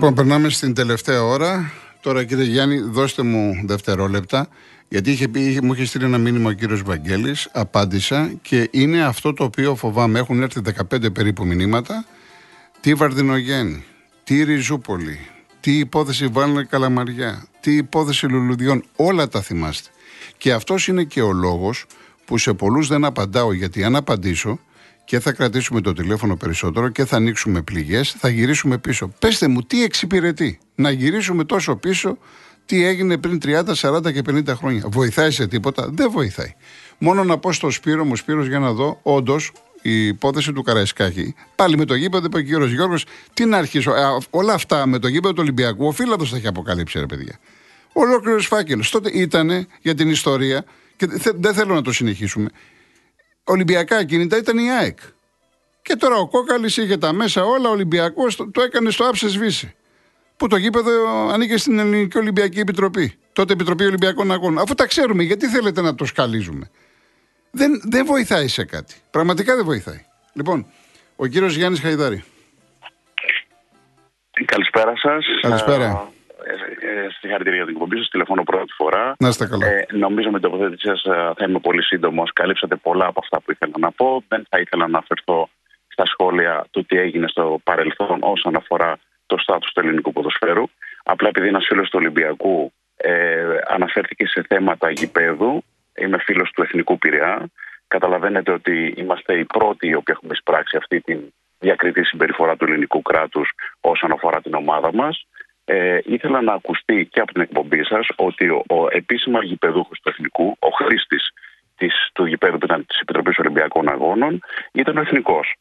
Λοιπόν, περνάμε στην τελευταία ώρα. Τώρα, κύριε Γιάννη, δώστε μου δευτερόλεπτα. Γιατί είχε πει, μου είχε στείλει ένα μήνυμα ο κύριος Βαγγέλης. Απάντησα και είναι αυτό το οποίο φοβάμαι. Έχουν έρθει 15 περίπου μηνύματα. Τι Βαρδινογέννη, τι Ριζούπολη, τι υπόθεση Βάλνε Καλαμαριά, τι υπόθεση Λουλουδιών. Όλα τα θυμάστε. Και αυτός είναι και ο λόγος που σε πολλούς δεν απαντάω. Γιατί αν απαντήσω, και θα κρατήσουμε το τηλέφωνο περισσότερο και θα ανοίξουμε πληγές, θα γυρίσουμε πίσω. Πεςτε μου, τι εξυπηρετεί; Να γυρίσουμε τόσο πίσω, τι έγινε πριν 30, 40 και 50 χρόνια. Βοηθάει σε τίποτα, δεν βοηθάει. Μόνο να πω στο Σπύρο μου, Σπύρος, για να δω, όντως η υπόθεση του Καραϊσκάκη. Πάλι με το γήπεδο, είπε ο κύριος Γιώργος, τι να αρχίσω. Ε, όλα αυτά με το γήπεδο του Ολυμπιακού, ο Φίλαδο τα έχει αποκαλύψει, ρε παιδιά. Ολόκληρος φάκελος. Τότε ήταν για την ιστορία και δεν θέλω να το συνεχίσουμε. Ολυμπιακά κινητά ήταν η ΑΕΚ. Και τώρα ο Κόκαλης είχε τα μέσα όλα, ο Ολυμπιακός το, έκανε στο άψες σβήσει. Που το γήπεδο ανήκε στην Ελληνική Ολυμπιακή Επιτροπή. Τότε Επιτροπή Ολυμπιακών Αγώνων. Αφού τα ξέρουμε, γιατί θέλετε να το σκαλίζουμε; Δεν, δεν βοηθάει σε κάτι. Πραγματικά δεν βοηθάει. Λοιπόν, ο κύριος Γιάννης Χαϊδάρη. Καλησπέρα σας. Καλησπέρα. Ε, συγχαρητήρια για την εκπομπή σας. Τηλεφώνω πρώτη φορά. Να είστε καλά. Ε, νομίζω με την τοποθέτησή σας ε, θα είμαι πολύ σύντομος. Καλύψατε πολλά από αυτά που ήθελα να πω. Δεν θα ήθελα να αφαιρθώ στα σχόλια του τι έγινε στο παρελθόν όσον αφορά το στάτους του ελληνικού ποδοσφαίρου. Απλά επειδή ένας φίλος του Ολυμπιακού ε, αναφέρθηκε σε θέματα γηπέδου, είμαι φίλος του Εθνικού Πειραιά. Καταλαβαίνετε ότι είμαστε οι πρώτοι οι οποίοι έχουμε εισπράξει αυτή την διακριτή συμπεριφορά του ελληνικού κράτους όσον αφορά την ομάδα μας ε, ήθελα να ακουστεί και από την εκπομπή σας ότι ο, ο επίσημα γηπεδούχος του Εθνικού, ο χρήστης του γηπέδου που ήταν της Επιτροπής Ολυμπιακών Αγώνων, ήταν ο Εθνικός.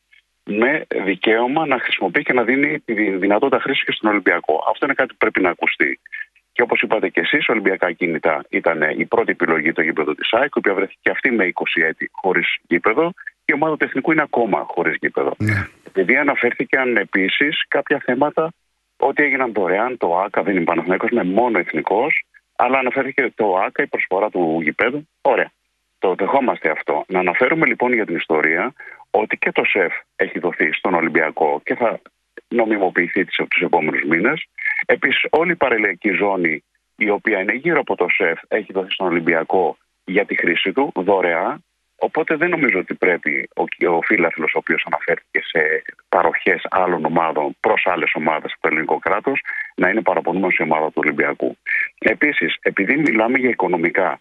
Με δικαίωμα να χρησιμοποιεί και να δίνει τη δυνατότητα χρήση και στον Ολυμπιακό. Αυτό είναι κάτι που πρέπει να ακουστεί. Και όπως είπατε και εσείς, Ολυμπιακά κίνητα ήταν η πρώτη επιλογή το γήπεδο της ΑΕΚ, η οποία βρέθηκε αυτή με 20 έτη χωρίς γήπεδο. Και η ομάδα του Εθνικού είναι ακόμα χωρίς γήπεδο. Ναι. Επειδή αναφέρθηκαν επίσης κάποια θέματα ότι έγιναν δωρεάν το ΑΚΑ, δεν είναι Παναθηναϊκός, είναι μόνο εθνικός. Αλλά αναφέρθηκε το ΑΚΑ, η προσφορά του γηπέδου. Ωραία. Το δεχόμαστε αυτό. Να αναφέρουμε λοιπόν για την ιστορία ότι και το ΣΕΦ έχει δοθεί στον Ολυμπιακό και θα νομιμοποιηθεί τους επόμενους μήνες. Επίσης, όλη η παρελιακή ζώνη η οποία είναι γύρω από το ΣΕΦ έχει δοθεί στον Ολυμπιακό για τη χρήση του δωρεά Οπότε δεν νομίζω ότι πρέπει ο, ο φίλαθλο, ο οποίος αναφέρθηκε σε παροχές άλλων ομάδων προς άλλες ομάδες από το ελληνικό κράτος, να είναι παραπονούμενος η ομάδα του Ολυμπιακού. Επίσης, επειδή μιλάμε για οικονομικά,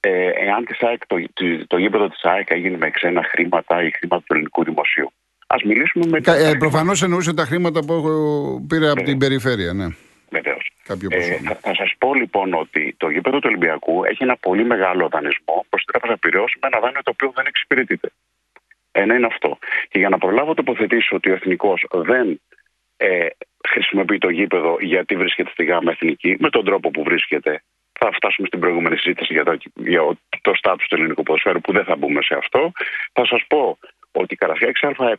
ε, εάν της ΑΕΚ, το, το, το γήπεδο της ΑΕΚ έγινε με ξένα χρήματα ή χρήματα του ελληνικού δημοσίου. Α μιλήσουμε με. Ε, Προφανώς εννοούσε τα χρήματα που πήρε από την περιφέρεια, ναι. Βεβαίως. Ε, θα, θα σας πω λοιπόν ότι το γήπεδο του Ολυμπιακού έχει ένα πολύ μεγάλο δανεισμό προς την Τράπεζα Πυραιό με ένα δάνειο το οποίο δεν εξυπηρετείται. Ένα είναι αυτό. Και για να προλάβω τοποθετήσω ότι ο εθνικός δεν ε, χρησιμοποιεί το γήπεδο γιατί βρίσκεται στη ΓΑΜΑ Εθνική, με τον τρόπο που βρίσκεται, θα φτάσουμε στην προηγούμενη συζήτηση για το, για το στάτου του ελληνικού ποδοσφαίρου, που δεν θα μπούμε σε αυτό. Θα σας πω ότι η Καραφιάξη ΑΕ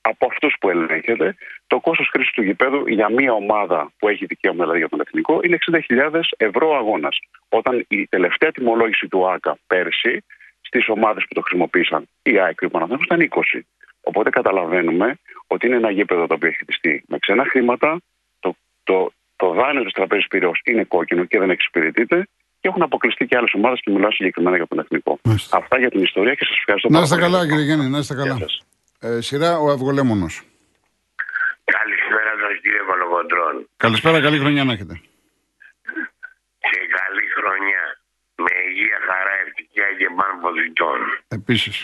από αυτούς που ελέγχεται, το κόστος χρήσης του γηπέδου για μία ομάδα που έχει δικαίωμα δηλαδή για τον εθνικό είναι 60.000 ευρώ αγώνας. Όταν η τελευταία τιμολόγηση του ΑΚΑ πέρσι στις ομάδες που το χρησιμοποίησαν, η ΑΕΚ και ο Παναθηναϊκός ήταν 20. Οπότε καταλαβαίνουμε ότι είναι ένα γήπεδο το οποίο έχει χτιστεί με ξένα χρήματα, το, το, το δάνειο της τραπέζης πυρό είναι κόκκινο και δεν εξυπηρετείται και έχουν αποκλειστεί και άλλες ομάδες και μιλάω συγκεκριμένα για τον εθνικό. Αυτά για την ιστορία και σας ευχαριστώ πολύ. Να είστε καλά, κύριε Γιάννη, να είστε καλά. Ε, σειρά ο Αυγολέμονος. Καλησπέρα σας, κύριε Κολοκοντρών. Καλησπέρα, καλή χρονιά να έχετε. Και καλή χρονιά. Με υγεία, χαρά, ευτυχία και πάνω από διτών. Επίσης.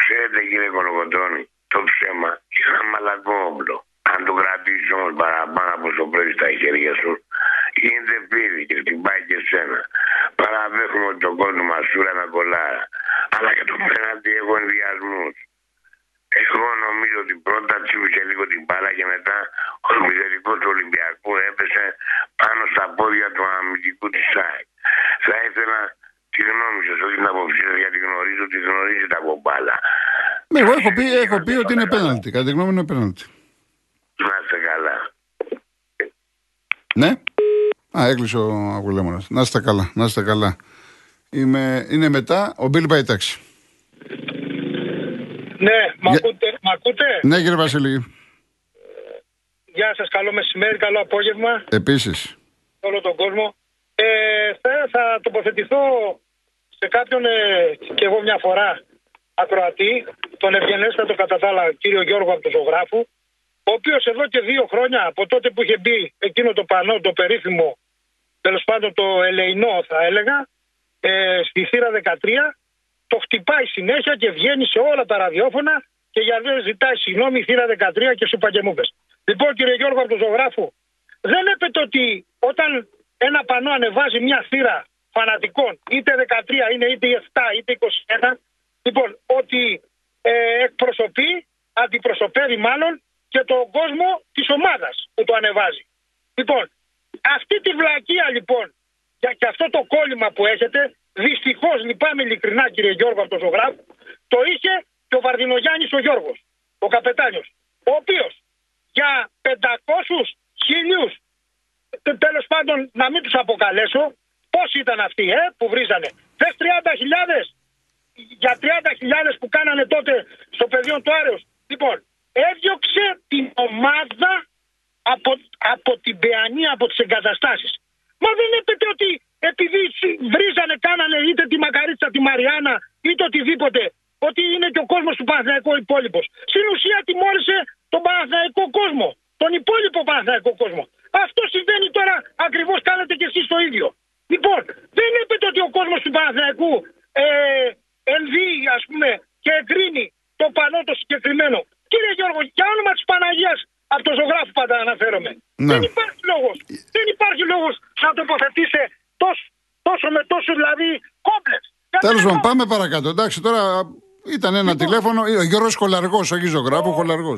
Ξέρετε, κύριε Κολοκοντρώνη, το ψέμα είναι ένα μαλακό όπλο. Αν το κρατήσει όμως παραπάνω από το πρωί στα χέρια σου, γίνεται πίδι και χτυπάει και σένα. Παραδέχομαι ότι το κόσμο μα σούρα με κολλάρα. Αλλά και το πέναντι έχω ενδιασμού. Εγώ νομίζω ότι πρώτα τσίπησε λίγο την μπάλα και μετά ο μηδενικό του Ολυμπιακού έπεσε πάνω στα πόδια του αμυντικού τη ΣΑΕΚ. Θα ήθελα τη γνώμη σα, όχι την άποψή σα, γιατί γνωρίζω ότι γνωρίζει τα κομπάλα. Ναι, εγώ έχω πει, έχω πει ότι είναι πέναλτι. Κατά τη γνώμη είναι πέναλτι. Να είστε καλά. Ναι. Α, έκλεισε ο Αγουλέμονα. Να είστε καλά, να είστε καλά. Είμαι, είναι μετά ο Μπίλ Παϊτάξη. Ναι, μ' ακούτε, μ ακούτε; Ναι, κύριε Βασίλη. Γεια σας, καλό μεσημέρι, καλό απόγευμα. Επίσης. Όλο τον κόσμο. Ε, θα, θα τοποθετηθώ σε κάποιον ε, και εγώ μια φορά ακροατή, τον ευγενέστατο κατά τα άλλα κύριο Γιώργο από το ζωγράφου, ο οποίος εδώ και δύο χρόνια από τότε που είχε μπει εκείνο το πανό, το περίφημο, τέλος πάντων το ελεηνό θα έλεγα, ε, στη θύρα 13, το χτυπάει συνέχεια και βγαίνει σε όλα τα ραδιόφωνα και για δεν ζητάει συγγνώμη θύρα 13 και σου παγκεμούβες. Λοιπόν κύριε Γιώργο από το ζωγράφου, δεν έπεται ότι όταν ένα πανό ανεβάζει μια θύρα φανατικών, είτε 13 είναι είτε 7 είτε 21, λοιπόν ότι ε, εκπροσωπεί, αντιπροσωπεύει μάλλον και τον κόσμο της ομάδας που το ανεβάζει. Λοιπόν, αυτή τη βλακεία λοιπόν και αυτό το κόλλημα που έχετε, δυστυχώς λυπάμαι ειλικρινά κύριε Γιώργο από το ζωγράφο, το είχε και ο Βαρδινογιάννης ο Γιώργος, ο καπετάνιος, ο οποίος για 500 χίλιους, τέλος πάντων να μην τους αποκαλέσω, πώς ήταν αυτοί ε, που βρίζανε. Θες 30.000 για 30.000 που κάνανε τότε στο πεδίο του Άρεος. Λοιπόν, έδιωξε την ομάδα από, από την Παιανία, από τις εγκαταστάσεις. Μα δεν έπεται ότι επειδή βρίζανε, κάνανε είτε τη Μακαρίτσα, τη Μαριάννα, είτε οτιδήποτε, ότι είναι και ο κόσμος του Παναθηναϊκού υπόλοιπος. Στην ουσία τιμώρησε τον Παναθηναϊκό κόσμο, τον υπόλοιπο Παναθηναϊκό κόσμο. Αυτό συμβαίνει τώρα, ακριβώς κάνετε και εσείς το ίδιο. Λοιπόν, δεν έπεται ότι ο κόσμος του Παναθηναϊκού ε, ενδύει, ας πούμε, και εγκρίνει το πανό το συγκεκριμένο. Κύριε Γιώργο, για όνομα της Παναγίας, από το ζωγράφο πάντα αναφέρομαι. Ναι. Δεν υπάρχει λόγος. Δεν υπάρχει λόγος να τοποθετήσετε τόσο, τόσο με τόσο δηλαδή κόμπλεξ. Τέλος πάντων, πάμε παρακάτω. Εντάξει, τώρα ήταν ένα λοιπόν, τηλέφωνο. Ο Γιώργος Κολαργό, όχι ζωγράφο, Κολαργό.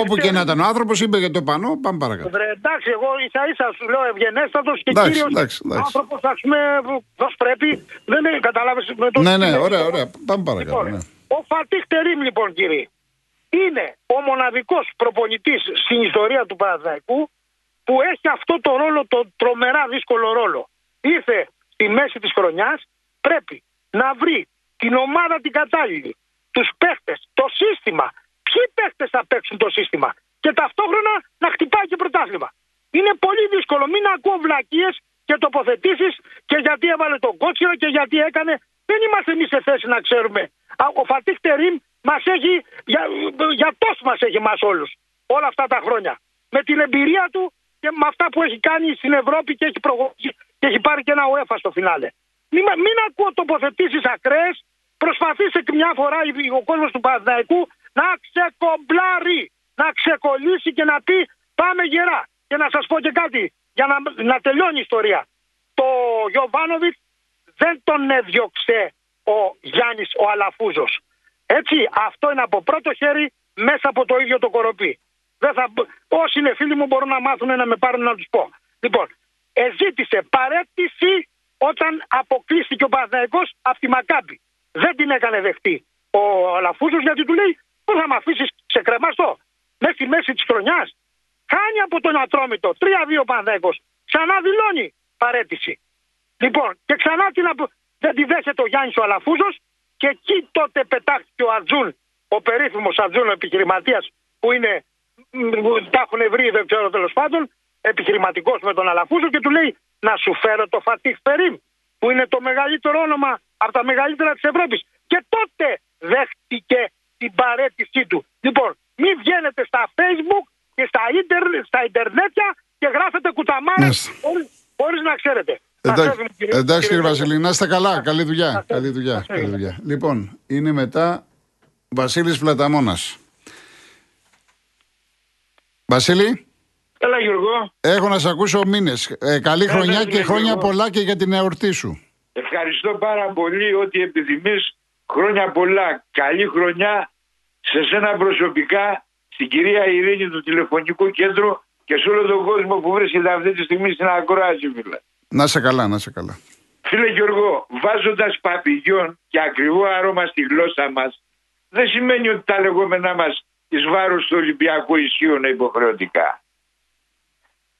Όπου και να ήταν ο άνθρωπος, είπε για το πανό, πάμε παρακάτω. Βρε, εντάξει, εγώ ίσα ίσα σου λέω ευγενέστατος και κύριος άνθρωπος, ας πούμε, πώ πρέπει. Δεν είναι, κατάλαβε με το. Ναι, ναι, ωραία, ωραία. Πάμε παρακάτω. Λοιπόν, ναι. Ο Φατίχ Τερίμ, λοιπόν, κύριε, είναι ο μοναδικός προπονητής στην ιστορία του Παναθηναϊκού που έχει αυτό το ρόλο, το τρομερά δύσκολο ρόλο. Ήρθε στη μέση της χρονιάς, πρέπει να βρει την ομάδα την κατάλληλη, τους παίχτες, το σύστημα. Ποιοι παίχτες θα παίξουν το σύστημα; Και ταυτόχρονα να χτυπάει και πρωτάθλημα. Είναι πολύ δύσκολο. Μην ακούω βλακίες και τοποθετήσεις και γιατί έβαλε τον κότσιρο και γιατί έκανε. Δεν είμαστε εμείς σε θέση να ξέρουμε. Ο Φατίχ Τερίμ Μας έχει, για, για τόσο μας έχει εμά όλους όλα αυτά τα χρόνια. Με την εμπειρία του και με αυτά που έχει κάνει στην Ευρώπη και έχει, προχωρήσει και έχει πάρει και ένα UEFA στο φινάλε. Μην, μην ακούω τοποθετήσεις ακραίες. Προσπαθήσε και μια φορά ο κόσμος του Παναθηναϊκού να ξεκομπλάρει, να ξεκολλήσει και να πει πάμε γερά. Και να σας πω και κάτι για να, να τελειώνει η ιστορία. Το Γιωβάνοβιτς δεν τον έδιωξε ο Γιάννης ο Αλαφούζος. Έτσι, αυτό είναι από πρώτο χέρι μέσα από το ίδιο το κοροπή. Δεν θα... Όσοι είναι φίλοι μου μπορούν να μάθουν να με πάρουν να τους πω. Λοιπόν, εζήτησε παρέτηση όταν αποκλείστηκε ο Παναθηναϊκός από τη Μακάμπη. Δεν την έκανε δεχτή ο Αλαφούζος γιατί του λέει Πού θα με αφήσεις σε κρεμαστό. Μέσα στη μέση της χρονιάς. Χάνει από τον Ατρόμητο 3-2 Παναθηναϊκός. Ξανά δηλώνει παρέτηση. Λοιπόν, και ξανά την απο... δεν τη δέχεται ο Γιάννης ο Αλαφούζος και εκεί τότε πετάχτηκε ο Ατζούν, ο περίφημος Ατζούν, ο επιχειρηματίας που είναι, τα έχουν βρει, δεν ξέρω τέλος πάντων, επιχειρηματικός με τον Αλαφούζο και του λέει να σου φέρω το Φατίχ Περίμ, που είναι το μεγαλύτερο όνομα από τα μεγαλύτερα της Ευρώπης. Και τότε δέχτηκε την παρέτησή του. Λοιπόν, μην βγαίνετε στα facebook και στα, ίντερ, στα ιντερνέτια και γράφετε κουταμάρες χωρίς να ξέρετε. Εντάξει, κύριε Βασίλη, να είστε καλά. Καλή δουλειά. Καλή δουλειά. Καλή δουλειά. Λοιπόν, είναι μετά Βασίλης Φλαταμόνα. Βασίλη; Έλα Γιώργο. Έχω να σε ακούσω μήνες. Ε, καλή ε, χρονιά και χρόνια πολλά και για την εορτή σου. Ευχαριστώ πάρα πολύ ότι επιθυμείς χρόνια πολλά. Καλή χρονιά σε σένα προσωπικά, στην κυρία Ειρήνη του τηλεφωνικού κέντρου και σε όλο τον κόσμο που βρίσκεται αυτή τη στιγμή στην ακρόαση, φίλε. Να σε καλά, να σε καλά. Φίλε Γιώργο, βάζοντας παπηγιόν και ακριβό αρώμα στη γλώσσα μας, δεν σημαίνει ότι τα λεγόμενά μας εις βάρος του Ολυμπιακού ισχύουν υποχρεωτικά.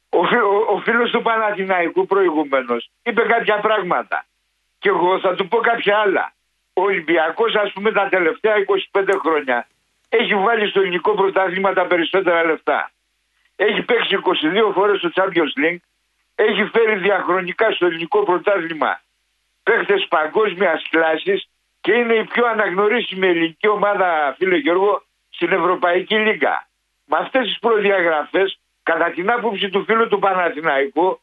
Ο, ο, ο φίλος του Παναθηναϊκού προηγούμενος είπε κάποια πράγματα. Και εγώ θα του πω κάποια άλλα. Ο Ολυμπιακός, ας πούμε, τα τελευταία 25 χρόνια έχει βάλει στο ελληνικό πρωτάθλημα τα περισσότερα λεφτά. έχει παίξει 22 φορές στο Champions League, έχει φέρει διαχρονικά στο ελληνικό πρωτάθλημα παίχτες παγκόσμιας κλάσης και είναι η πιο αναγνωρίσιμη ελληνική ομάδα, φίλε Γιώργο, στην Ευρωπαϊκή Λίγκα. Με αυτές τις προδιαγραφές, κατά την άποψη του φίλου του Παναθηναϊκού,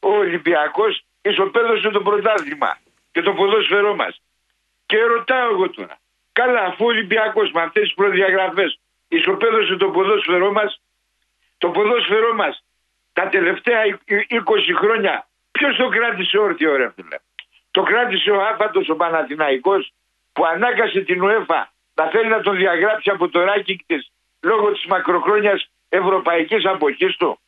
ο Ολυμπιακός ισοπαίδωσε το πρωτάθλημα και το ποδόσφαιρό μας. Και ρωτάω εγώ τώρα, καλά αφού ο Ολυμπιακός με αυτές τις προδιαγραφές ισοπαίδωσε το ποδόσφαιρό μας, το ποδόσφαιρό μας τα τελευταία 20 χρόνια ποιος το κράτησε όρθιο ρε φίλε; Το κράτησε ο Άφαντος ο Παναθηναϊκός που ανάγκασε την ΟΕΦΑ να θέλει να τον διαγράψει από το ράκι της λόγω της μακροχρόνιας ευρωπαϊκής αποχής του.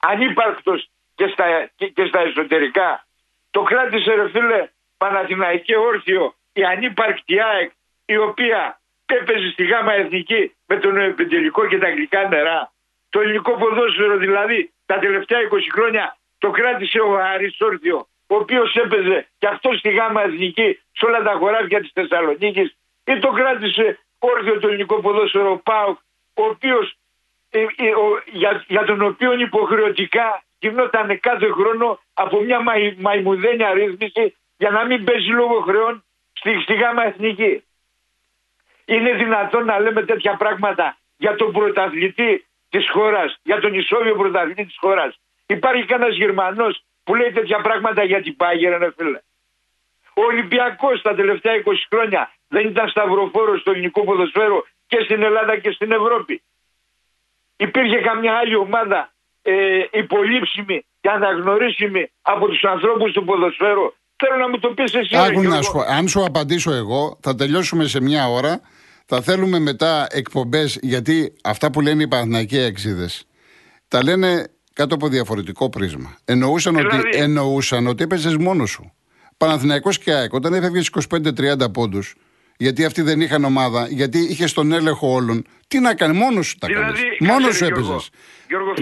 Ανύπαρκτος και στα, και, και στα εσωτερικά. Το κράτησε ρε φίλε Παναθηναϊκέ όρθιο η ανύπαρκτη ΑΕΚ η οποία έπαιζε στη γάμα εθνική με τον επιτελικό και τα αγγλικά νερά. Το ελληνικό ποδόσφαιρο δηλαδή τα τελευταία 20 χρόνια το κράτησε ο Άρης όρθιο ο οποίος έπαιζε και αυτός στη γάμα εθνική σε όλα τα χωράφια της Θεσσαλονίκης ή το κράτησε όρθιο το ελληνικό ποδόσφαιρο ο Πάουκ ο οποίος, ε, ε, για, για τον οποίο υποχρεωτικά γινόταν κάθε χρόνο από μια μαϊ, μαϊμουδένια ρύθμιση για να μην παίζει λόγω χρεών στη, στη γάμα εθνική. Είναι δυνατόν να λέμε τέτοια πράγματα για τον πρωταθλητή της χώρας, για τον ισόβιο πρωταθλητή της χώρας. Υπάρχει κανένας Γερμανός που λέει τέτοια πράγματα για την Πάγερ, ρε φίλε. Ο Ολυμπιακός τα τελευταία 20 χρόνια δεν ήταν σταυροφόρος στο ελληνικό ποδοσφαίρο και στην Ελλάδα και στην Ευρώπη. Υπήρχε καμιά άλλη ομάδα ε, υπολείψιμη και αναγνωρίσιμη από τους ανθρώπους του ποδοσφαίρου. Θέλω να μου το πεις εσύ. Άκου να σου, αν σου απαντήσω εγώ, θα τελειώσουμε σε μια ώρα. Θα θέλουμε μετά εκπομπές, γιατί αυτά που λένε οι Παναθηναϊκοί εξίδε, τα λένε κάτω από διαφορετικό πρίσμα. Εννοούσαν, δηλαδή... ότι, εννοούσαν ότι έπαιζες μόνος σου. Παναθηναϊκός και ΑΕΚ, όταν έφευγες 25-30 πόντους, γιατί αυτοί δεν είχαν ομάδα, γιατί είχες τον έλεγχο όλων, τι να κάνεις, μόνος σου τα δηλαδή, κάνεις. Μόνος σου έπαιζες.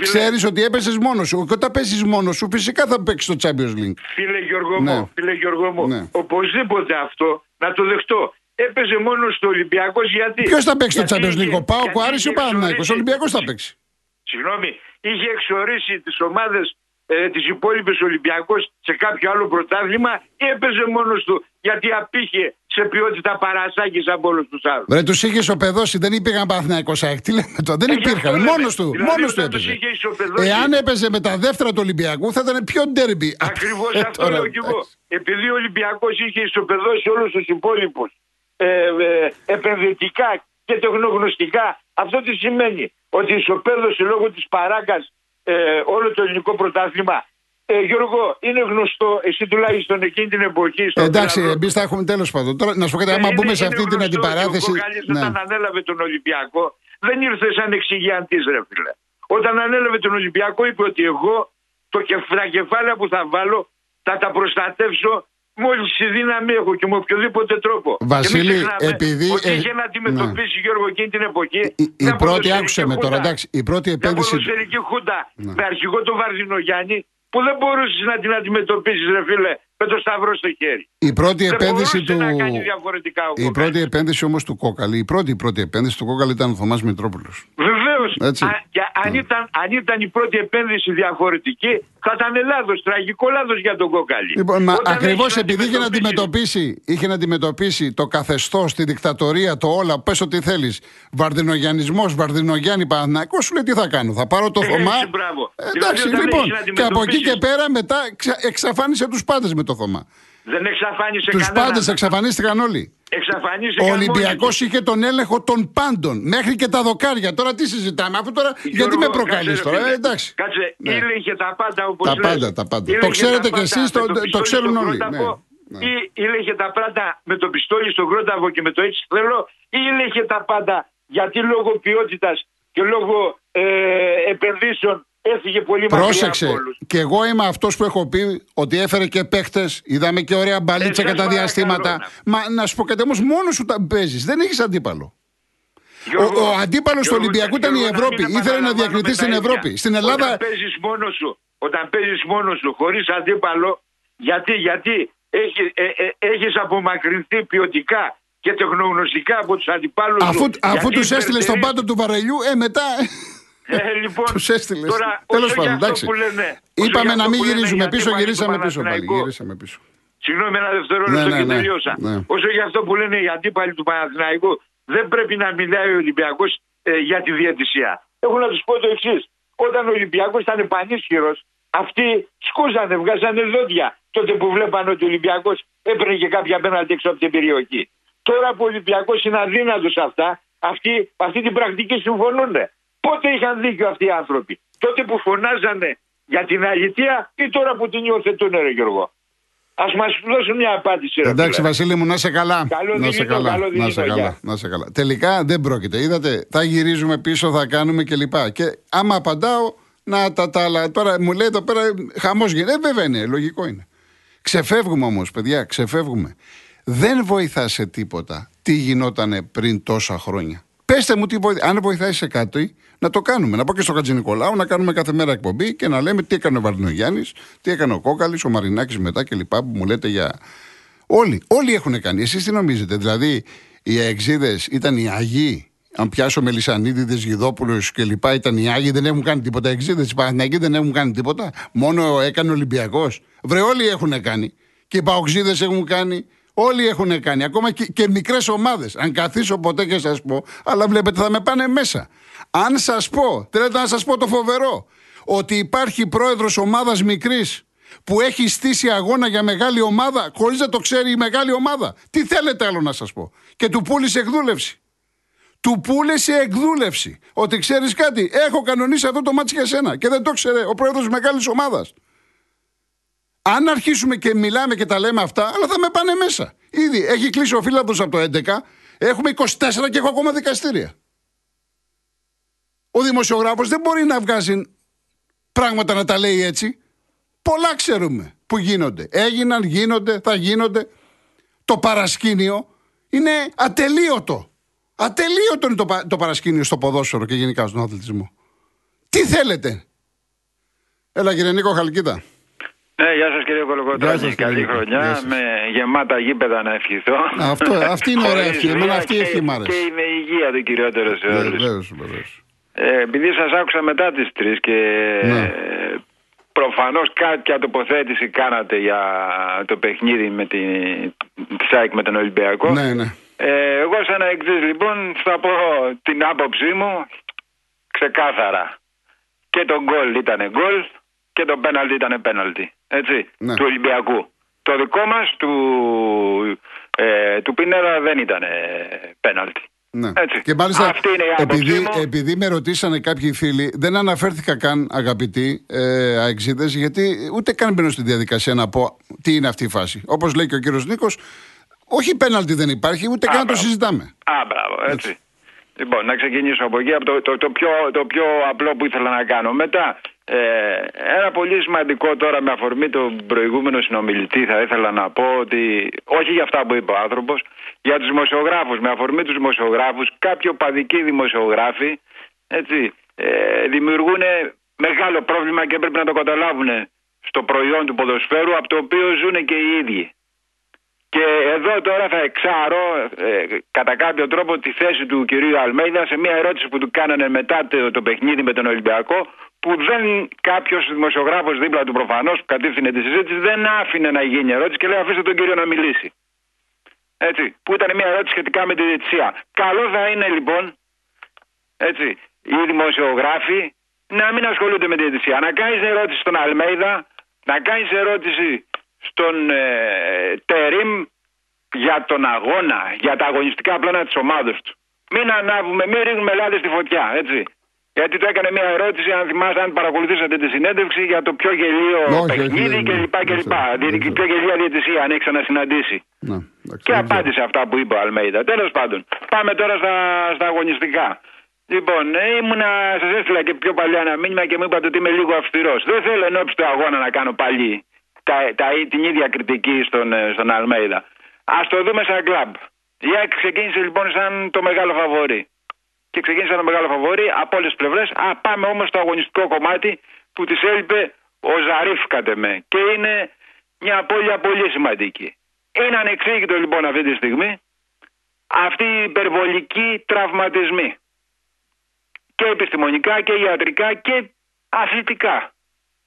Ξέρεις ότι έπαιζες μόνος σου. Και όταν παίζεις μόνος σου, φυσικά θα παίξεις το Champions League. Φίλε Γιώργο ναι. μου, φίλε Γιώργο μου, ναι. οπωσδήποτε αυτό να το δεχτώ. Έπαιζε μόνος στο Ολυμπιακός γιατί. Ποιος θα παίξει το Champions League, ο Πάο, ο Άρης ή ο Παναναναϊκό. Ο Ολυμπιακός θα παίξει. Συγγνώμη, είχε εξορίσει τις ομάδες ε, τις υπόλοιπες Ολυμπιακός σε κάποιο άλλο πρωτάθλημα ή έπαιζε μόνος του γιατί απήχε σε ποιότητα παρασάκης από όλους τους άλλους. Βρε τους είχε οπεδώσει, δεν υπήρχαν Παναθηναϊκός ΑΕΚ, τι λέμε τώρα, δεν υπήρχαν, μόνος του, δηλαδή, μόνος του έπαιζε. Εάν έπαιζε με τα δεύτερα του Ολυμπιακού θα ήταν πιο ντέρμπι. Ακριβώς ε, αυτό λέω κι εγώ. Επειδή ο Ολυμπιακός είχε ισοπεδώσει όλους τους υπόλοιπους ε, ε, επενδυτικά και τεχνογνωστικά, αυτό τι σημαίνει, ότι ισοπαίδωσε λόγω της παράγκας ε, όλο το ελληνικό πρωτάθλημα. Ε, Γιώργο, είναι γνωστό, εσύ τουλάχιστον εκείνη την εποχή. Στο Εντάξει, εμείς θα έχουμε τέλος πάντων. Τώρα, να σου πω κάτι, άμα μπούμε σε αυτή την αντιπαράθεση. Ο ναι. όταν ανέλαβε τον Ολυμπιακό, δεν ήρθε σαν εξηγιαντής, ρε φίλε. Όταν ανέλαβε τον Ολυμπιακό, είπε ότι εγώ το τα κεφάλαια που θα βάλω θα τα προστατεύσω μόλι η δύναμη έχω και με οποιοδήποτε τρόπο. Βασίλη, επειδή. Ότι είχε να αντιμετωπίσει ναι. Γιώργο εκείνη την εποχή. Η, η πρώτη, άκουσε με τώρα, εντάξει. Η πρώτη επένδυση. Μια ποδοσφαιρική χούντα ναι. με αρχηγό τον Βαρδινό Γιάννη που δεν μπορούσες να την αντιμετωπίσεις, ρε φίλε, με το σταυρό στο χέρι. Η πρώτη δεν επένδυση του. Να κάνει διαφορετικά ο η πρώτη επένδυση όμως του Κόκαλη. Η πρώτη, η πρώτη επένδυση του Κόκαλη ήταν ο Θωμάς Μητρόπουλος. Βεβαίως. Αν, ναι. ήταν, αν ήταν η πρώτη επένδυση διαφορετική, θα ήταν λάθος. Τραγικό λάθος για τον Κόκαλη. Λοιπόν, Ακριβώς επειδή είχε να, αντιμετωπίσει, είχε να αντιμετωπίσει το καθεστώς, τη δικτατορία, το όλα, πες ό,τι θέλεις. Βαρδινογιανισμός, Βαρδινογιάννη Παναναναϊκό, σου λέει τι θα κάνω. Θα πάρω το ε, Θωμά. Ε, εντάξει, λοιπόν. Και από εκεί και πέρα μετά εξαφάνισε τους πάντες με το Θωμά. Δεν εξαφάνισε Τους πάντες εξαφανίστηκαν όλοι. Εξαφανίστηκαν Ο Ολυμπιακός είχε τον έλεγχο των πάντων μέχρι και τα δοκάρια. Τώρα τι συζητάμε, αφού τώρα. Γιώργο, γιατί με προκαλείς τώρα, ε, εντάξει. Κάτσε, ναι. ήλεγχε τα πάντα όπως Τα πάντα, τα πάντα. Το ξέρετε κι εσείς, το, το, το ξέρουν όλοι. Ναι. Ναι. Ή ήλεγχε τα πάντα με το πιστόλι στον Κρόταβο και με το έτσι θέλω, ή ήλεγχε τα πάντα γιατί λόγω ποιότητας και λόγω ε, επενδύσεων έφυγε πολύ Πρόσεξε. Και εγώ είμαι αυτός που έχω πει ότι έφερε και παίχτες. Είδαμε και ωραία μπαλίτσα κατά διαστήματα. Μα να σου πω κάτι όμως, μόνος σου τα παίζεις. Δεν έχεις αντίπαλο. ο, ο αντίπαλος του Ολυμπιακού ήταν η Ευρώπη. Ήθελε να διακριθεί στην Ευρώπη. Στην Ελλάδα. Όταν παίζεις μόνος σου, όταν παίζεις μόνος σου χωρίς αντίπαλο, γιατί, γιατί έχει, ε, ε, έχεις απομακρυνθεί ποιοτικά και τεχνογνωστικά από τους αντιπάλους Αφού, αφού τους έστειλες στον πάτο του βαρελιού, ε, μετά. Ε, λοιπόν, Τους έστειλες. τώρα, Τέλος όσο για πάντων, αυτό εντάξει. που λένε, όσο Είπαμε για να αυτό μην που λένε γυρίζουμε για πίσω, αντίπαλοι γυρίσαμε του πίσω πάλι. Παναθηναϊκού, Γυρίσαμε πίσω. Συγγνώμη, ένα δευτερόλεπτο Ναι, ναι, και ναι. τελειώσα. Ναι. Όσο για αυτό που λένε οι αντίπαλοι του Παναθηναϊκού, δεν πρέπει να μιλάει ο Ολυμπιακός για τη διαιτησία. Έχω να τους πω το εξής. Όταν ο Ολυμπιακός ήταν πανίσχυρος, αυτοί σκούζανε, βγάζανε δόντια τότε που βλέπανε ότι ο Ολυμπιακός έπαιρνε και κάποια πέναλτι έξω από την περιοχή. Τώρα που ο Ολυμπιακός είναι αδύνατος σε αυτά, αυτοί, αυτή την πρακτική συμφωνούν. Πότε είχαν δίκιο αυτοί οι άνθρωποι; Τότε που φωνάζανε για την αλήθεια ή τώρα που την υιοθετούν, ρε Γιώργο; Α μας δώσουν μια απάντηση. Ρε, Εντάξει, φίλε. Βασίλη μου, να σε καλά. Καλό να σε δειλινό, καλά. καλό να δειλινό, σε γεια. καλά. Να σε καλά. Τελικά δεν πρόκειται. Είδατε, θα γυρίζουμε πίσω, θα κάνουμε κλπ. Και άμα απαντάω, να τα, τα άλλα. Τώρα μου λέει εδώ πέρα χαμός γίνεται. Ε, βέβαια είναι, λογικό είναι. Ξεφεύγουμε όμως, παιδιά, ξεφεύγουμε. Δεν βοηθάς σε τίποτα τι γινότανε πριν τόσα χρόνια. Πεςτε μου τι βοηθάει. Αν βοηθάει σε κάτι, να το κάνουμε. Να πω και στο Χατζη Νικολάου να κάνουμε κάθε μέρα εκπομπή και να λέμε τι έκανε ο Βαρδινογιάννη, τι έκανε ο Κόκαλης, ο Μαρινάκης μετά κλπ. που μου λέτε για. Όλοι, όλοι έχουν κάνει. Εσείς τι νομίζετε, Δηλαδή οι αεξίδες ήταν οι Αγίοι. Αν πιάσω Μελισανίδηδες, Γιδόπουλου κλπ. ήταν οι Άγιοι, δεν έχουν κάνει τίποτα. Εξίδε, οι Παναθηναϊκοί δεν έχουν κάνει τίποτα. Μόνο έκανε ο Ολυμπιακός. Βρε, όλοι έχουν κάνει. Και οι Παοξίδες έχουν κάνει. Όλοι έχουν κάνει. Ακόμα και, και μικρές ομάδες. Αν καθίσω ποτέ και σας πω, αλλά βλέπετε θα με πάνε μέσα. Αν σας πω, θέλετε να σας πω το φοβερό, ότι υπάρχει πρόεδρος ομάδας μικρής που έχει στήσει αγώνα για μεγάλη ομάδα, χωρίς να το ξέρει η μεγάλη ομάδα. Τι θέλετε άλλο να σας πω; Και του πούλησε εκδούλευση. Του πούλησε εκδούλευση. Ότι ξέρεις κάτι, έχω κανονίσει αυτό το μάτι για σένα. Και δεν το ξέρε ο πρόεδρος μεγάλης ομάδας. Αν αρχίσουμε και μιλάμε και τα λέμε αυτά, αλλά θα με πάνε μέσα. Ήδη έχει κλείσει ο φύλατο από το 11, έχουμε 24 και έχω ακόμα δικαστήρια. Ο δημοσιογράφος δεν μπορεί να βγάζει πράγματα να τα λέει έτσι. Πολλά ξέρουμε που γίνονται. Έγιναν, γίνονται, θα γίνονται. Το παρασκήνιο είναι ατελείωτο. Ατελείωτο είναι το, πα- το παρασκήνιο στο ποδόσφαιρο και γενικά στον αθλητισμό. Τι θέλετε; Έλα κύριε Νίκο Χαλκίδα. Ναι, γεια σας κύριε Γεια Κολοκοτρώνη. σας, κύριε Καλή Νίκο. Γεια χρονιά σας. με γεμάτα γήπεδα να ευχηθώ. Αυτό, αυτή είναι ωραία Χωρίς ευχή. Εμένα βία αυτή η και- ευχή μ' άρεσε. Και η με υγεία το κυριότερο σε όλους. Βεβαίως, βεβαίως. Ε, επειδή σας άκουσα μετά τις τρεις και Ναι. ε, προφανώς κάποια τοποθέτηση κάνατε για το παιχνίδι με την τη ΣΑΙΚ με τον Ολυμπιακό. Ναι, ναι. Ε, εγώ σαν εξής λοιπόν θα πω την άποψή μου ξεκάθαρα. Και το γκολ ήταν γκολ και το πέναλτι ήταν πέναλτι. Έτσι, Ναι. του Ολυμπιακού. Το δικό μας του, ε, του Πίνερα δεν ήταν πέναλτι. Ναι. Έτσι. Και μάλιστα, Αυτή είναι η άποψή επειδή, μου. επειδή με ρωτήσανε κάποιοι φίλοι, δεν αναφέρθηκα καν αγαπητοί ε, αεξίδες, γιατί ούτε καν μπαίνω στη διαδικασία να πω τι είναι αυτή η φάση. Όπως λέει και ο κύριος Νίκος, όχι πέναλτι δεν υπάρχει, ούτε καν να το μπράβο. συζητάμε. Α, μπράβο, έτσι. Λοιπόν, να ξεκινήσω από εκεί, από το, το, το, πιο, το πιο απλό που ήθελα να κάνω. Μετά, ε, ένα πολύ σημαντικό τώρα με αφορμή τον προηγούμενο συνομιλητή θα ήθελα να πω ότι, όχι για αυτά που είπε ο άνθρωπος, για τους δημοσιογράφους, με αφορμή τους δημοσιογράφους, κάποιοι οπαδικοί δημοσιογράφοι, έτσι, ε, δημιουργούν μεγάλο πρόβλημα και πρέπει να το καταλάβουν στο προϊόν του ποδοσφαίρου, από το οποίο ζουν και οι ίδιοι. Και εδώ τώρα θα εξάρω ε, κατά κάποιο τρόπο τη θέση του κυρίου Αλμέιδα σε μια ερώτηση που του κάνανε μετά το, το παιχνίδι με τον Ολυμπιακό που δεν κάποιος δημοσιογράφος δίπλα του προφανώς που κατήφθηνε τη συζήτηση δεν άφηνε να γίνει ερώτηση και λέει αφήστε τον κύριο να μιλήσει. Έτσι, που ήταν μια ερώτηση σχετικά με τη διετησία. Καλό θα είναι λοιπόν έτσι, οι δημοσιογράφοι να μην ασχολούνται με τη διαιτησία. Να κάνεις ερώτηση στον Αλμέιδα, να κάνεις ερώτηση στον ε, Τερίμ για τον αγώνα, για τα αγωνιστικά πλάνα της ομάδα του. Μην ανάβουμε, μην ρίχνουμε λάδι στη φωτιά, έτσι. Γιατί του έκανε μια ερώτηση, αν θυμάστε, αν παρακολουθήσατε τη συνέντευξη για το πιο γελίο Όχι, όχι, παιχνίδι δεν- κλπ. δεν κλπ. ξέρω, δεν Δηλαδή, ξέρω. πιο γελία διαιτησία, αν έχει ξανασυναντήσει. Ναι, εντάξει, Και δεν ξέρω. απάντησε αυτά που είπε ο Αλμέιδα. Τέλος πάντων, πάμε τώρα στα, στα αγωνιστικά. Λοιπόν, ε, ήμουνα, σα έστειλα και πιο παλιά ένα μήνυμα και μου είπατε ότι είμαι λίγο αυστηρός. Δεν θέλω εν ώψη του αγώνα να κάνω πάλι τα, τα, την ίδια κριτική στον, ε, στον Αλμέιδα. Α το δούμε σαν κλαμπ. Η ΑΕΚ ξεκίνησε λοιπόν σαν το μεγάλο φαβορή. Και ξεκίνησε σαν το μεγάλο φαβορή από όλες τις πλευρές. Α, πάμε όμως στο αγωνιστικό κομμάτι που της έλειπε ο Ζαρίφ κατ' εμέ. Και είναι μια απώλεια πολύ σημαντική. Είναι ανεξήγητο λοιπόν αυτή τη στιγμή αυτή η υπερβολική τραυματισμή. και επιστημονικά και ιατρικά και αθλητικά.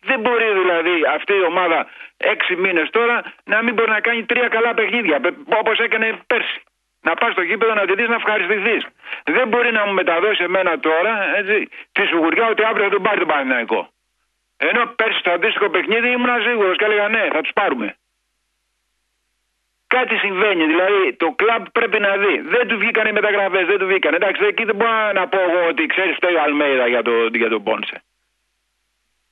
Δεν μπορεί δηλαδή αυτή η ομάδα έξι μήνες τώρα να μην μπορεί να κάνει τρία καλά παιχνίδια όπως έκανε πέρσι. Να πας στο γήπεδο να τη δεις να ευχαριστηθείς. Δεν μπορεί να μου μεταδώσει εμένα τώρα έτσι, τη σιγουριά ότι αύριο θα τον πάρει τον Παναθηναϊκό. Ενώ πέρσι στο αντίστοιχο παιχνίδι ήμουν σίγουρος και έλεγα ναι, θα τους πάρουμε. Κάτι συμβαίνει, δηλαδή το κλαμπ πρέπει να δει. Δεν του βγήκαν οι μεταγραφές, δεν του βγήκαν. Εντάξει, εκεί δεν μπορώ να πω εγώ ότι ξέρεις το Αλμέιδα για, το, για τον Πόνσε.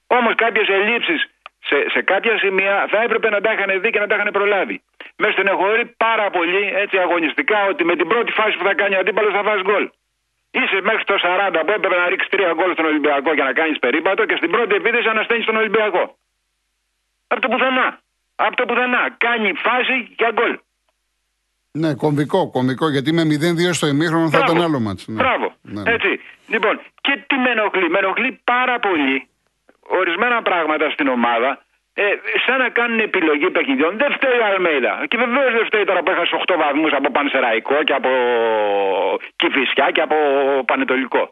Όμως κάποιες ελλείψεις σε, σε κάποια σημεία θα έπρεπε να τα είχαν δει και να τα είχαν προλάβει. Μες στενεχωρεί πάρα πολύ έτσι αγωνιστικά ότι με την πρώτη φάση που θα κάνει ο αντίπαλος θα βάζει γκολ. Είσαι μέχρι το 40 που έπρεπε να ρίξεις τρία γκολ στον Ολυμπιακό για να κάνεις περίπατο και στην πρώτη επίθεση ανασταίνεις τον Ολυμπιακό. Από το πουθενά. Από το πουθενά. Κάνει φάση για γκολ. Ναι, κομβικό, κομβικό, γιατί με 0-2 στο ημίχρονο θα ήταν άλλο μάτσο. Ναι. Μπράβο. Ναι, ναι. Έτσι. Λοιπόν, και τι με ενοχλεί; Με ενοχλεί πάρα πολύ ορισμένα πράγματα στην ομάδα ε, σαν να κάνουν επιλογή παιχνιδιών. Δεν φταίει ο Αλμέιδα. Και βεβαίως δεν φταίει τώρα που έχασε 8 βαθμούς από Πανσεραϊκό και από Κυφυσιά και από Πανετολικό.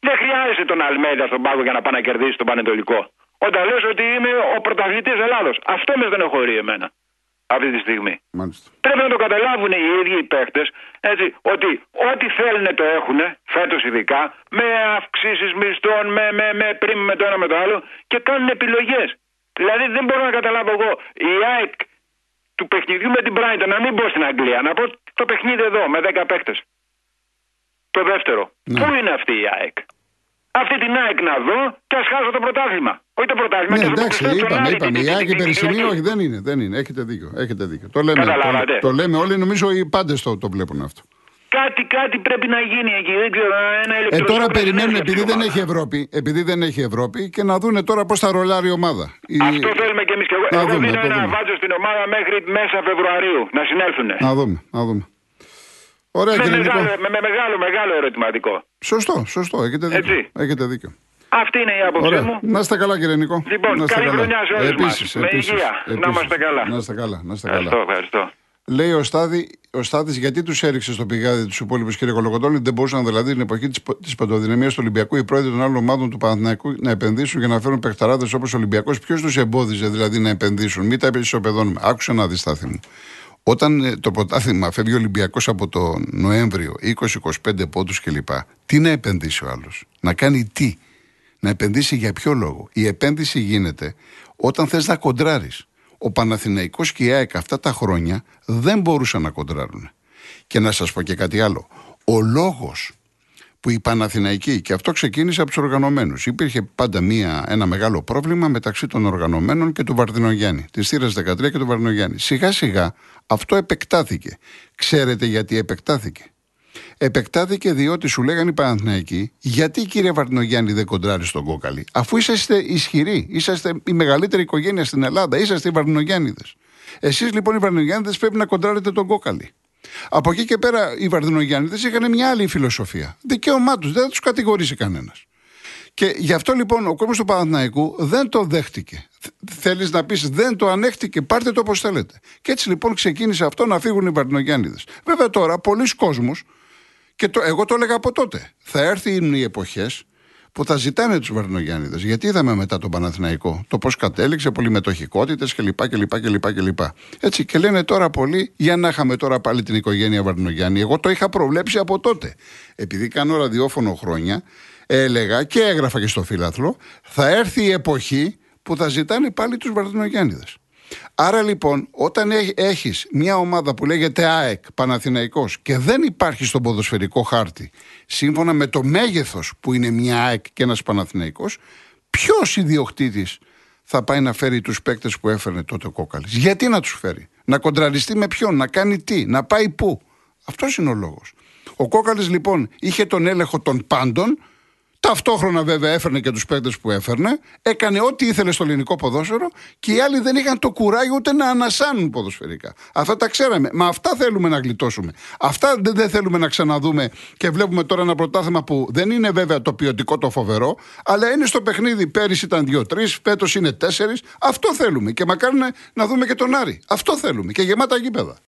Δεν χρειάζεται τον Αλμέιδα στον πάγκο για να πάει να κερδίσει τον Πανετολικό. Όταν λες ότι είμαι ο πρωταθλητής Ελλάδος. Αυτό με δεν εχωρεί εμένα αυτή τη στιγμή. Μάλιστα. Πρέπει να το καταλάβουν οι ίδιοι οι παίχτε ότι ό,τι θέλουν το έχουν, φέτος ειδικά, με αυξήσεις μισθών, με, με, με πριν με το ένα με το άλλο και κάνουν επιλογές. Δηλαδή δεν μπορώ να καταλάβω εγώ η ΑΕΚ του παιχνιδιού με την Brighton να μην πω στην Αγγλία, να πω το παιχνίδι εδώ με 10 παίχτε. Το δεύτερο. Ναι. Πού είναι αυτή η ΑΕΚ; Αυτή την ΑΕΚ να δω και ας χάσω το πρωτάθλημα. Όχι το πρωτάθλημα. Ναι, εντάξει, είπαμε, είπαμε. Η ΑΕΚ η περσινή, όχι, δεν είναι. Δεν είναι. Έχετε δίκιο. Έχετε δίκιο. Το λέμε, το, το, λέμε όλοι, νομίζω οι πάντες το, το βλέπουν αυτό. Κάτι, κάτι πρέπει να γίνει εκεί. Δεν ξέρω, ένα ε, τώρα περιμένουν επειδή δεν, έχει Ευρώπη, επειδή δεν έχει Ευρώπη και να δούνε τώρα πώς θα ρολάρει η ομάδα. Αυτό θέλουμε κι εμείς. Και εγώ, εγώ δίνω ένα βάζω στην ομάδα μέχρι μέσα Φεβρουαρίου να συνέλθουν. Να δούμε. Να δούμε. Ωραία, με, μεγάλο, με, με, μεγάλο, μεγάλο ερωτηματικό. Σωστό, σωστό. Έχετε δίκιο. Έτσι. Έχετε δίκιο. Αυτή είναι η άποψή μου. Να είστε καλά, κύριε Νικό. Λοιπόν, καλή χρονιά σε όλους μας. Με υγεία. Να είμαστε καλά. Να είστε καλά. Να είστε καλά. Ευχαριστώ, ευχαριστώ. Λέει ο Στάδη, ο Στάδης, γιατί τους έριξε στο πηγάδι τους υπόλοιπους κύριε Κολοκοτώνη, δεν μπορούσαν δηλαδή την εποχή της παντοδυναμία του Ολυμπιακού οι πρόεδροι των άλλων ομάδων του Παναθηναϊκού να επενδύσουν για να φέρουν παιχταράδες όπως ο Ολυμπιακός. Ποιος τους εμπόδιζε δηλαδή να επενδύσουν, μην τα ισοπεδώνουμε. Άκουσα να δεις, Στάθη μου. Όταν ε, το πρωτάθλημα φεύγει ο Ολυμπιακός από τον Νοέμβριο, 20-25 πόντους κλπ., τι να επενδύσει ο άλλος, να κάνει τι, να επενδύσει για ποιο λόγο. Η επένδυση γίνεται όταν θες να κοντράρεις. Ο Παναθηναϊκός και η ΑΕΚ αυτά τα χρόνια δεν μπορούσαν να κοντράρουν. Και να σας πω και κάτι άλλο. Ο λόγος που οι Παναθηναϊκοί, και αυτό ξεκίνησε από τους οργανωμένους, υπήρχε πάντα μία, ένα μεγάλο πρόβλημα μεταξύ των οργανωμένων και του Βαρδινογιάννη, της θύρας 13 και του Βαρδινογιάννη. Σιγά σιγά αυτό επεκτάθηκε. Ξέρετε γιατί επεκτάθηκε; Επεκτάθηκε διότι σου λέγανε οι Παναθηναϊκοί, γιατί κύριε Βαρδινογιάννη δεν κοντράρεις στον κόκαλη, αφού είσαστε ισχυροί, είσαστε η μεγαλύτερη οικογένεια στην Ελλάδα, είσαστε οι Βαρδινογιάννηδε. Εσείς λοιπόν οι Βαρδινογιάννηδε πρέπει να κοντράρετε τον κόκαλη. Από εκεί και πέρα οι Βαρδινογιάννηδε είχαν μια άλλη φιλοσοφία. Δικαίωμά τους, δεν θα τους κατηγορήσει κανένας. Και γι' αυτό λοιπόν ο κόσμος του Παναθηναϊκού δεν το δέχτηκε. Θέλεις να πεις δεν το ανέχτηκε, πάρτε το όπως θέλετε. Και έτσι λοιπόν ξεκίνησε αυτό να φύγουν οι Βαρδινογιάννηδε. Βέβαια τώρα πολλοί κόσμοι, και το, εγώ το έλεγα από τότε, θα έρθουν οι εποχές που θα ζητάνε τους Βαρδινογιάννηδε. Γιατί είδαμε μετά τον Παναθηναϊκό το πώς κατέληξε, πολυμετοχικότητε κλπ. κλπ, κλπ, κλπ. Έτσι και λένε τώρα πολλοί, για να είχαμε τώρα πάλι την οικογένεια Βαρδινογιάννη. Εγώ το είχα προβλέψει από τότε. Επειδή κάνω ραδιόφωνο χρόνια, έλεγα και έγραφα και στο φύλαθλο, θα έρθει η εποχή που θα ζητάνε πάλι τους Βαρδινογιάννηδε. Άρα λοιπόν, όταν έχεις μια ομάδα που λέγεται ΑΕΚ Παναθηναϊκός και δεν υπάρχει στον ποδοσφαιρικό χάρτη σύμφωνα με το μέγεθος που είναι μια ΑΕΚ και ένας Παναθηναϊκός, ποιος ιδιοκτήτης θα πάει να φέρει τους παίκτες που έφερνε τότε ο Κόκαλης; Γιατί να τους φέρει, Να κοντραριστεί με ποιον, να κάνει τι, να πάει πού; Αυτός είναι ο λόγος. Ο Κόκαλης λοιπόν είχε τον έλεγχο των πάντων Ταυτόχρονα βέβαια έφερνε και τους παίκτες που έφερνε, έκανε ό,τι ήθελε στο ελληνικό ποδόσφαιρο και οι άλλοι δεν είχαν το κουράγιο ούτε να ανασάνουν ποδοσφαιρικά. Αυτά τα ξέραμε. Μα αυτά θέλουμε να γλιτώσουμε. Αυτά δεν θέλουμε να ξαναδούμε και βλέπουμε τώρα ένα πρωτάθλημα που δεν είναι βέβαια το ποιοτικό το φοβερό, αλλά είναι στο παιχνίδι. Πέρυσι ήταν δύο-τρεις, φέτος είναι τέσσερις. Αυτό θέλουμε. Και μακάρι να δούμε και τον Άρη. Αυτό θέλουμε. Και γεμάτα γήπεδα.